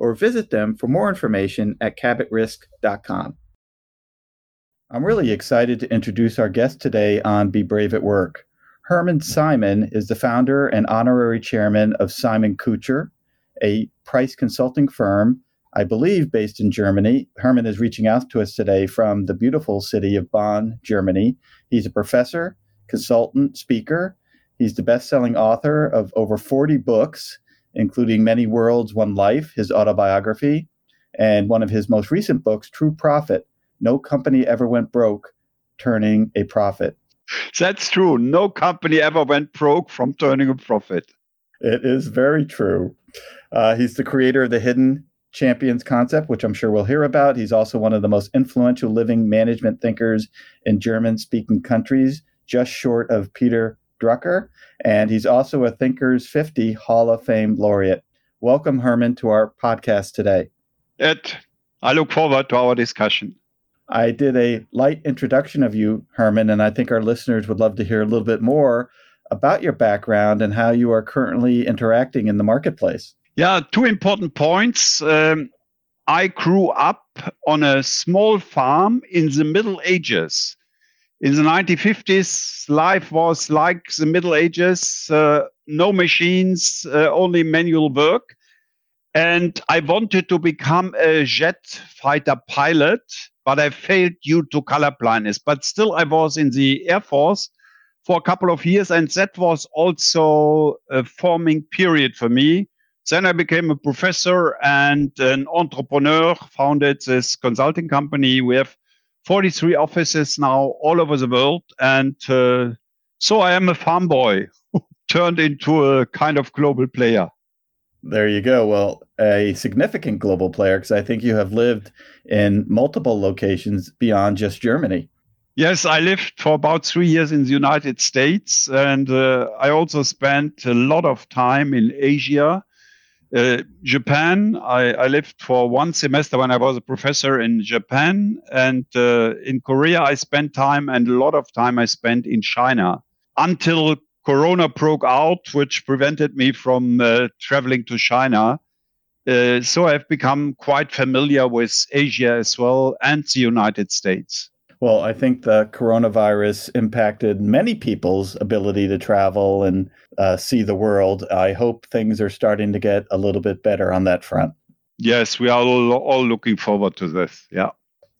or visit them for more information at cabotrisk.com. I'm really excited to introduce our guest today on Be Brave at Work. Hermann Simon is the founder and honorary chairman of Simon Kucher, a price consulting firm, I believe based in Germany. Hermann is reaching out to us today from the beautiful city of Bonn, Germany. He's a professor, consultant, speaker. He's the best selling author of over 40 books including Many Worlds, One Life, his autobiography, and one of his most recent books, True Profit No Company Ever Went Broke, Turning a Profit. That's true. No company ever went broke from turning a profit. It is very true. Uh, he's the creator of the Hidden Champions concept, which I'm sure we'll hear about. He's also one of the most influential living management thinkers in German speaking countries, just short of Peter Drucker, and he's also a Thinkers 50 Hall of Fame laureate. Welcome, Hermann, to our podcast today. Ed, I look forward to our discussion. I did a light introduction of you, Hermann, and I think our listeners would love to hear a little bit more about your background and how you are currently interacting in the marketplace. Yeah, two important points. Um, I grew up on a small farm in the Middle Ages in the 1950s, life was like the Middle Ages uh, no machines, uh, only manual work. And I wanted to become a jet fighter pilot, but I failed due to color blindness. But still, I was in the Air Force for a couple of years, and that was also a forming period for me. Then I became a professor and an entrepreneur, founded this consulting company. Have 43 offices now all over the world. And uh, so I am a farm boy turned into a kind of global player. There you go. Well, a significant global player because I think you have lived in multiple locations beyond just Germany. Yes, I lived for about three years in the United States, and uh, I also spent a lot of time in Asia uh, Japan, I, I, lived for one semester when I was a professor in Japan. And uh, in Korea, I spent time and a lot of time I spent in China until Corona broke out, which prevented me from uh, traveling to China. Uh, so I've become quite familiar with Asia as well and the United States. Well, I think the coronavirus impacted many people's ability to travel and uh, see the world. I hope things are starting to get a little bit better on that front. Yes, we are all, all looking forward to this. Yeah.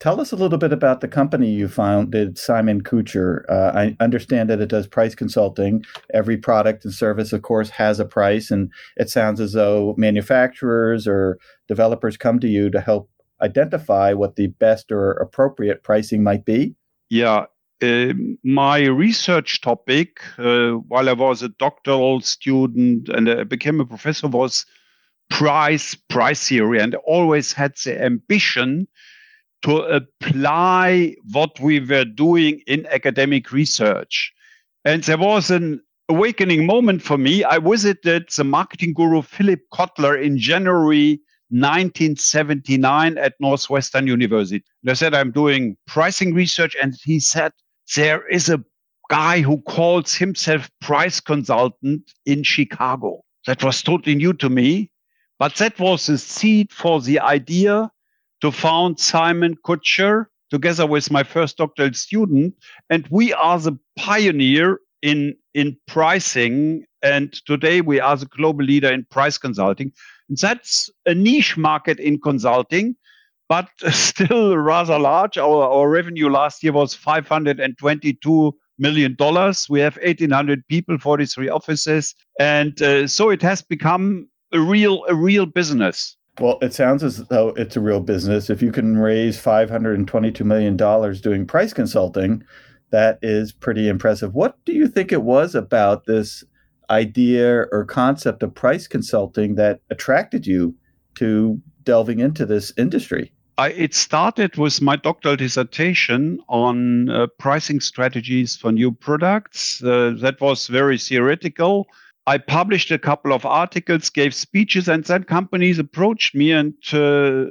Tell us a little bit about the company you founded, Simon Kucher. Uh, I understand that it does price consulting. Every product and service, of course, has a price, and it sounds as though manufacturers or developers come to you to help identify what the best or appropriate pricing might be? Yeah. Uh, my research topic, uh, while I was a doctoral student and I became a professor, was price price theory, and always had the ambition to apply what we were doing in academic research. And there was an awakening moment for me. I visited the marketing guru Philip Kotler in January 1979 at Northwestern University. And I said, I'm doing pricing research. And he said, there is a guy who calls himself price consultant in Chicago. That was totally new to me, but that was the seed for the idea to found Simon Kucher together with my first doctoral student. And we are the pioneer in, in pricing. And today we are the global leader in price consulting. And that's a niche market in consulting, but still rather large. Our, our revenue last year was 522 million dollars. We have 1,800 people, 43 offices, and uh, so it has become a real a real business. Well, it sounds as though it's a real business. If you can raise $522 million doing price consulting, that is pretty impressive. What do you think it was about this idea or concept of price consulting that attracted you to delving into this industry? I, it started with my doctoral dissertation on uh, pricing strategies for new products. Uh, that was very theoretical. I published a couple of articles, gave speeches, and then companies approached me and uh,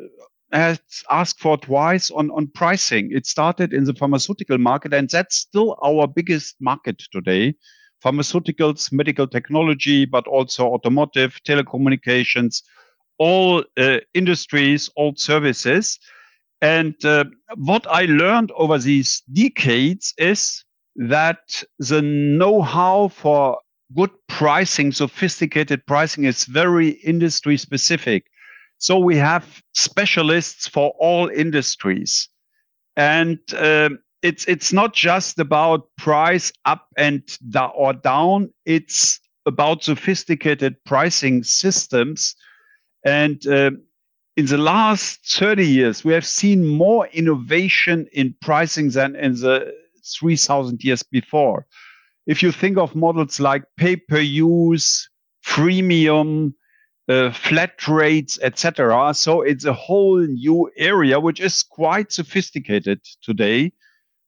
asked for twice on, on pricing. It started in the pharmaceutical market, and that's still our biggest market today. Pharmaceuticals, medical technology, but also automotive, telecommunications, all uh, industries, all services. And uh, what I learned over these decades is that the know-how for good pricing, sophisticated pricing is very industry specific. So we have specialists for all industries. And uh, it's it's not just about price up and da- or down. It's about sophisticated pricing systems. And uh, in the last 30 years, we have seen more innovation in pricing than in the 3,000 years before. If you think of models like pay per use, freemium, uh, flat rates, etc. So it's a whole new area which is quite sophisticated today.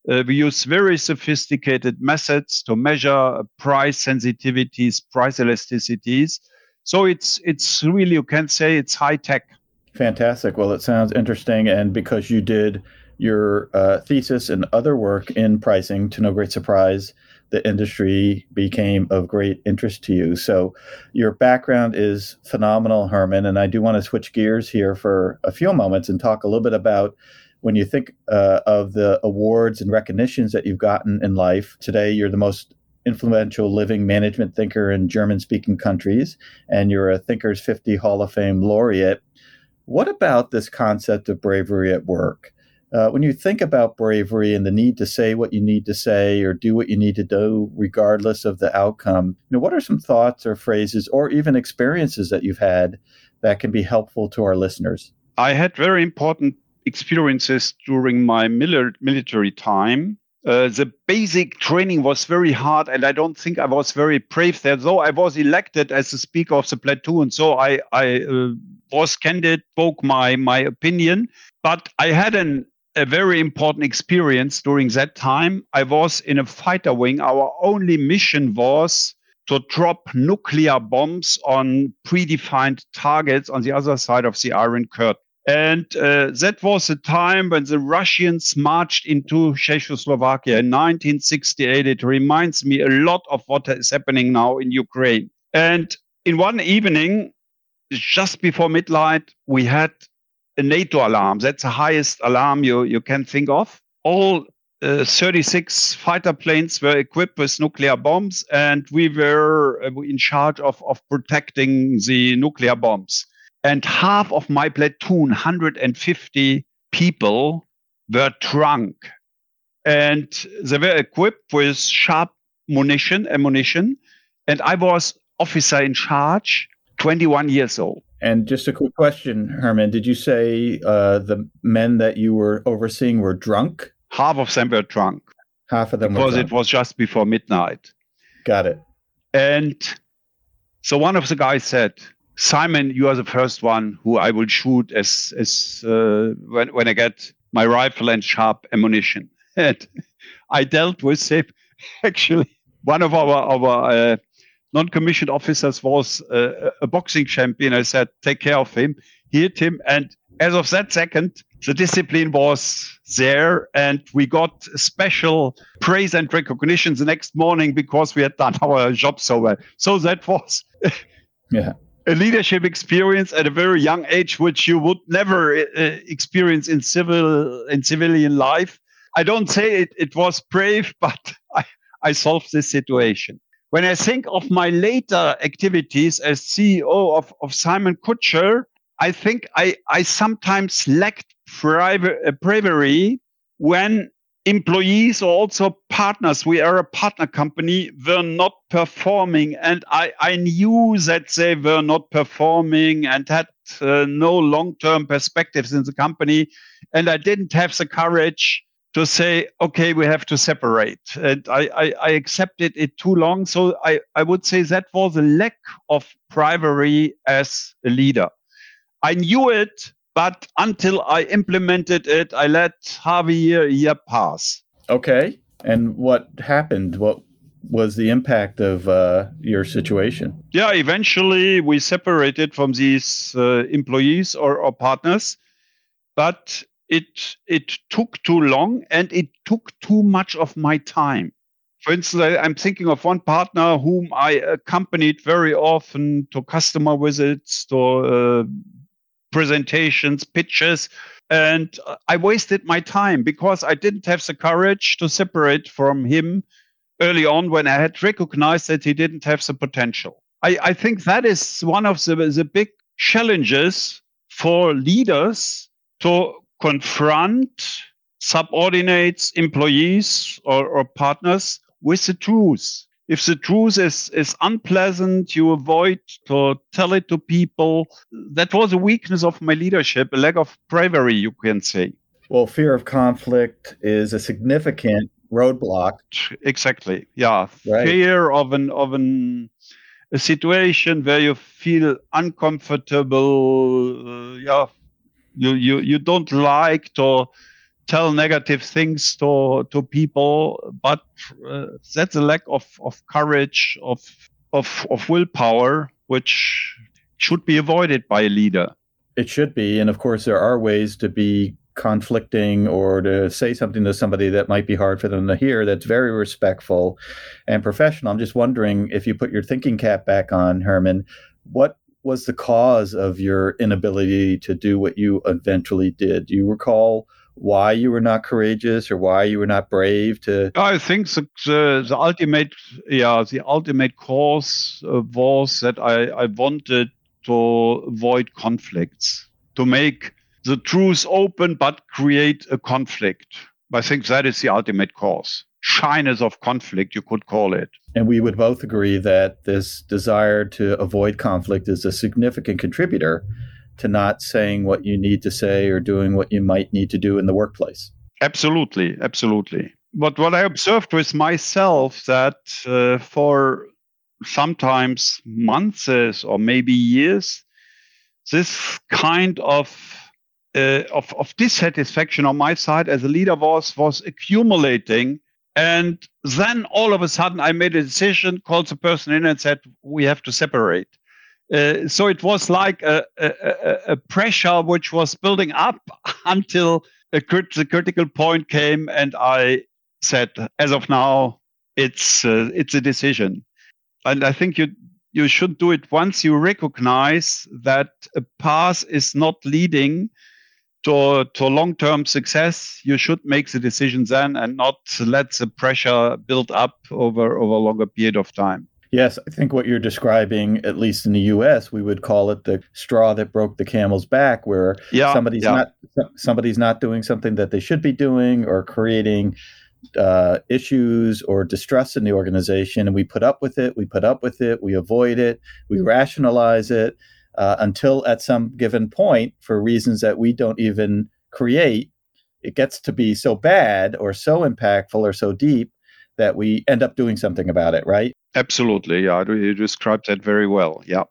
Uh, we use very sophisticated methods to measure price sensitivities, price elasticities. So it's it's really you can say it's high tech. Fantastic. Well, it sounds interesting, and because you did your uh, thesis and other work in pricing, to no great surprise, the industry became of great interest to you. So your background is phenomenal, Hermann. And I do want to switch gears here for a few moments and talk a little bit about when you think uh, of the awards and recognitions that you've gotten in life. Today, you're the most influential living management thinker in German speaking countries, and you're a Thinkers 50 Hall of Fame laureate. What about this concept of bravery at work? Uh, when you think about bravery and the need to say what you need to say or do what you need to do, regardless of the outcome, you know, what are some thoughts or phrases or even experiences that you've had that can be helpful to our listeners? I had very important experiences during my military time. Uh, the basic training was very hard, and I don't think I was very brave there. Though I was elected as the speaker of the platoon, so I, I uh, was candid, spoke my my opinion. But I had an a very important experience during that time. I was in a fighter wing. Our only mission was to drop nuclear bombs on predefined targets on the other side of the Iron Curtain. And uh, that was the time when the Russians marched into Czechoslovakia in 1968. It reminds me a lot of what is happening now in Ukraine. And in one evening, just before midnight, we had a NATO alarm. That's the highest alarm you, you can think of. All uh, 36 fighter planes were equipped with nuclear bombs, and we were uh, in charge of, of protecting the nuclear bombs. And half of my platoon, 150 people, were drunk. And they were equipped with sharp munition, ammunition. And I was officer in charge, 21 years old. And just a quick question, Hermann. Did you say uh, the men that you were overseeing were drunk? Half of them were drunk. Half of them because it was just before midnight. Got it. And so one of the guys said, "Simon, you are the first one who I will shoot as as uh, when when I get my rifle and sharp ammunition." And I dealt with him. Actually, one of our our uh, non-commissioned officers was uh, a boxing champion. I said, take care of him. He hit him and as of that second, the discipline was there and we got special praise and recognition the next morning because we had done our job so well. So that was yeah. a leadership experience at a very young age, which you would never uh, experience in civil in civilian life. I don't say it, it was brave, but I, I solved this situation. When I think of my later activities as CEO of, of Simon Kucher, I think I, I sometimes lacked uh, bravery when employees or also partners, we are a partner company, were not performing. And I, I knew that they were not performing and had uh, no long term perspectives in the company. And I didn't have the courage to say, okay, we have to separate. And I, I, I accepted it too long. So I, I would say that was a lack of bravery as a leader. I knew it, but until I implemented it, I let half a year, a year pass. Okay. And what happened? What was the impact of uh, your situation? Yeah, eventually we separated from these uh, employees or, or partners, but it it took too long and it took too much of my time. For instance, I, I'm thinking of one partner whom I accompanied very often to customer visits, to uh, presentations, pitches, and I wasted my time because I didn't have the courage to separate from him early on when I had recognized that he didn't have the potential. I, I think that is one of the, the big challenges for leaders to confront subordinates, employees, or, or partners with the truth if the truth is, is unpleasant, you avoid to tell it to people. That was a weakness of my leadership, a lack of bravery, you can say. Well, fear of conflict is a significant roadblock. Exactly. Yeah. Right. Fear of an of an a situation where you feel uncomfortable. Uh, yeah. You, you you don't like to tell negative things to to people, but uh, that's a lack of of courage, of of of willpower, which should be avoided by a leader. It should be, and of course, there are ways to be conflicting or to say something to somebody that might be hard for them to hear that's very respectful and professional. I'm just wondering if you put your thinking cap back on, Hermann, what was the cause of your inability to do what you eventually did? Do you recall why you were not courageous or why you were not brave to i think the, the, the ultimate yeah the ultimate cause uh, was that I, I wanted to avoid conflicts to make the truth open but create a conflict i think that is the ultimate cause shyness of conflict you could call it and we would both agree that this desire to avoid conflict is a significant contributor to not saying what you need to say or doing what you might need to do in the workplace. Absolutely, absolutely. But what I observed with myself that uh, for sometimes months or maybe years, this kind of uh, of, of dissatisfaction on my side as a leader was was accumulating and then all of a sudden i made a decision called the person in and said we have to separate uh, so it was like a, a, a, pressure which was building up until a crit- the critical point came, and I said, "As of now, it's uh, it's a decision." And I think you you should do it once you recognize that a path is not leading to to long term success. You should make the decision then, and not let the pressure build up over over a longer period of time. Yes, I think what you're describing, at least in the U.S., we would call it the straw that broke the camel's back, where yeah, somebody's yeah. not somebody's not doing something that they should be doing, or creating uh, issues or distress in the organization, and we put up with it. We put up with it. We avoid it. We rationalize it uh, until, at some given point, for reasons that we don't even create, it gets to be so bad or so impactful or so deep that we end up doing something about it, right? Absolutely. Yeah, you described that very well. Yeah.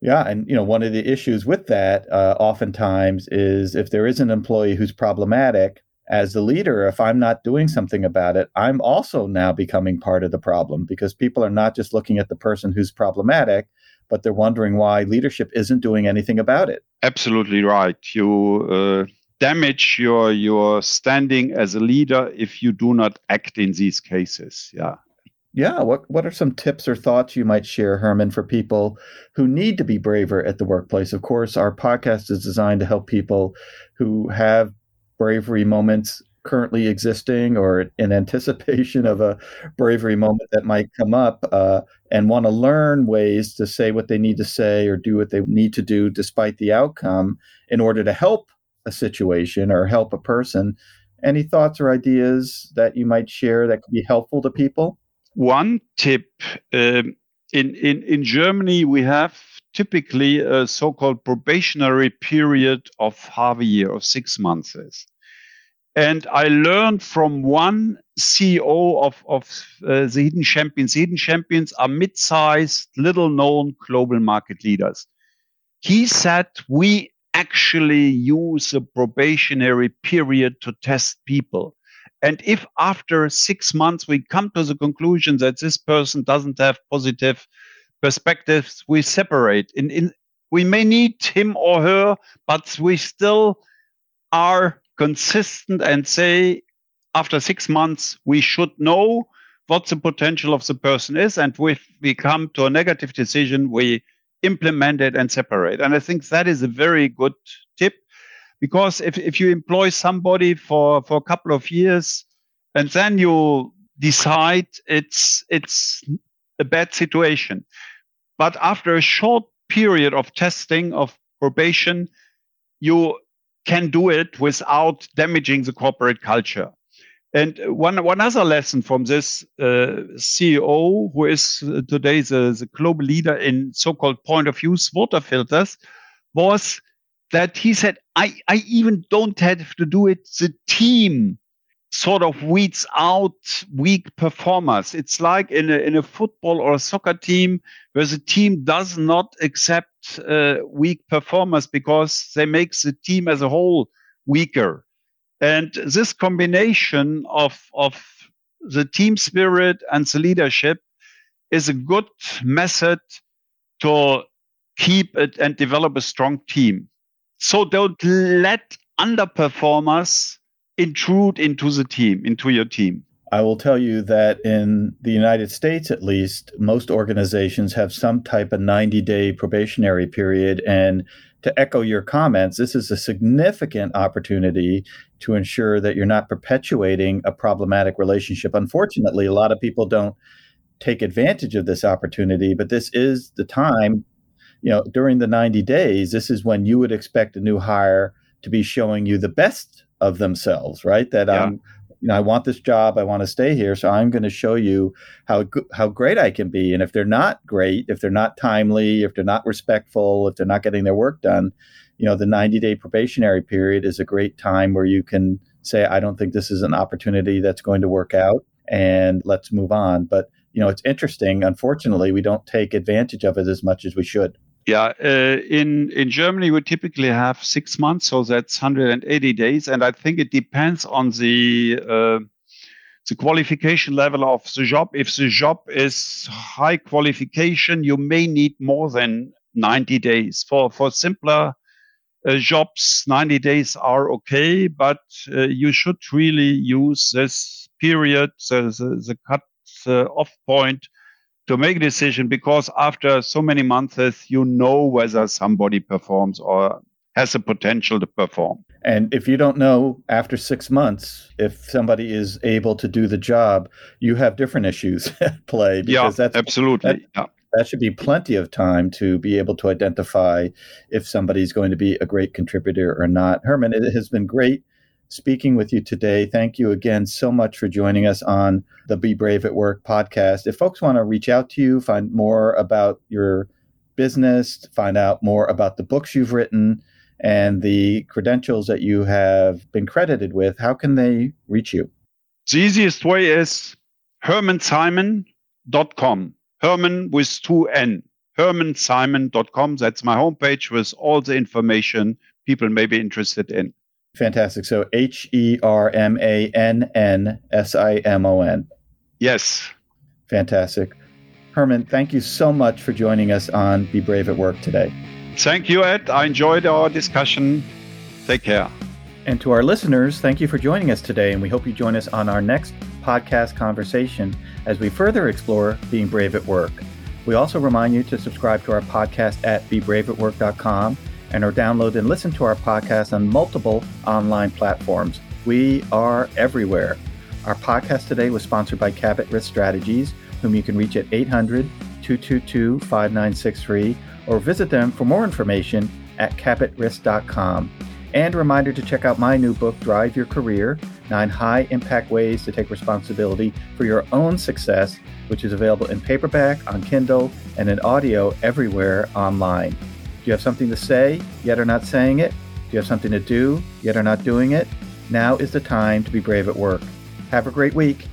Yeah, and you know one of the issues with that uh, oftentimes is if there is an employee who's problematic, as the leader, if I'm not doing something about it, I'm also now becoming part of the problem because people are not just looking at the person who's problematic, but they're wondering why leadership isn't doing anything about it. Absolutely right. You uh, damage your your standing as a leader if you do not act in these cases. Yeah. Yeah. What What are some tips or thoughts you might share, Hermann, for people who need to be braver at the workplace? Of course, our podcast is designed to help people who have bravery moments currently existing or in anticipation of a bravery moment that might come up uh, and want to learn ways to say what they need to say or do what they need to do despite the outcome in order to help a situation or help a person. Any thoughts or ideas that you might share that could be helpful to people? One tip um, in, in, in Germany, we have typically a so called probationary period of half a year or six months. And I learned from one CEO of, of uh, the Hidden Champions. The Hidden Champions are mid sized, little known global market leaders. He said, We actually use a probationary period to test people. And if after six months we come to the conclusion that this person doesn't have positive perspectives, we separate. In, in, we may need him or her, but we still are consistent and say after six months we should know what the potential of the person is. And if we come to a negative decision we implement it and separate. And i think that is a very good tip. Because if, if you employ somebody for, for a couple of years and then you decide it's it's a bad situation. But after a short period of testing of probation you can do it without damaging the corporate culture. And one, one other lesson from this uh, CEO, who is today the, the global leader in so-called point of use water filters, was that he said, I, I even don't have to do it. The team sort of weeds out weak performers. It's like in a, in a football or a soccer team where the team does not accept uh, weak performers because they make the team as a whole weaker. And this combination of, of the team spirit and the leadership is a good method to keep it and develop a strong team. So don't let underperformers intrude into the team, into your team? I will tell you that in the United States, at least, most organizations have some type of 90 day probationary period. And to echo your comments, this is a significant opportunity to ensure that you're not perpetuating a problematic relationship. Unfortunately, a lot of people don't take advantage of this opportunity, but this is the time, you know, during the 90 days, this is when you would expect a new hire to be showing you the best of themselves, right? That yeah. I'm, you know, I want this job, I want to stay here, so I'm going to show you how how great I can be. And if they're not great, if they're not timely, if they're not respectful, if they're not getting their work done, you know, the 90 day probationary period is a great time where you can say, I don't think this is an opportunity that's going to work out, and let's move on. But you know, it's interesting. Unfortunately, we don't take advantage of it as much as we should. Yeah, uh, in in Germany we typically have six months, so that's 180 days, and I think it depends on the uh, the qualification level of the job. If the job is high qualification, you may need more than 90 days. For for simpler uh, jobs, 90 days are okay, but uh, you should really use this period, the the, cut uh, off point to make a decision because after so many months, you know whether somebody performs or has the potential to perform. And if you don't know after six months if somebody is able to do the job, you have different issues at play. Because yeah, that's, absolutely. That, yeah. that should be plenty of time to be able to identify if somebody's going to be a great contributor or not. Hermann, it has been great speaking with you today. Thank you again so much for joining us on the Be Brave at Work podcast. If folks want to reach out to you, find more about your business, find out more about the books you've written and the credentials that you have been credited with, how can they reach you? The easiest way is hermannsimon.com. Hermann with two N. hermannsimon.com. That's my homepage with all the information people may be interested in. Fantastic. So H E R M A N N S I M O N. Yes. Fantastic. Hermann, thank you so much for joining us on Be Brave at Work today. Thank you, Ed. I enjoyed our discussion. Take care. And to our listeners, thank you for joining us today, and we hope you join us on our next podcast conversation as we further explore being brave at work. We also remind you to subscribe to our podcast at bebraveatwork.com and or download and listen to our podcast on multiple online platforms. We are everywhere. Our podcast today was sponsored by Cabot Risk Strategies, whom you can reach at 800 222 5963 or visit them for more information at cabotrisk.com. And a reminder to check out my new book, Drive Your Career Nine High Impact Ways to Take Responsibility for Your Own Success, which is available in paperback, on Kindle, and in audio everywhere online. You have something to say, yet are not saying it? Do you have something to do, yet are not doing it? Now is the time to be brave at work. Have a great week.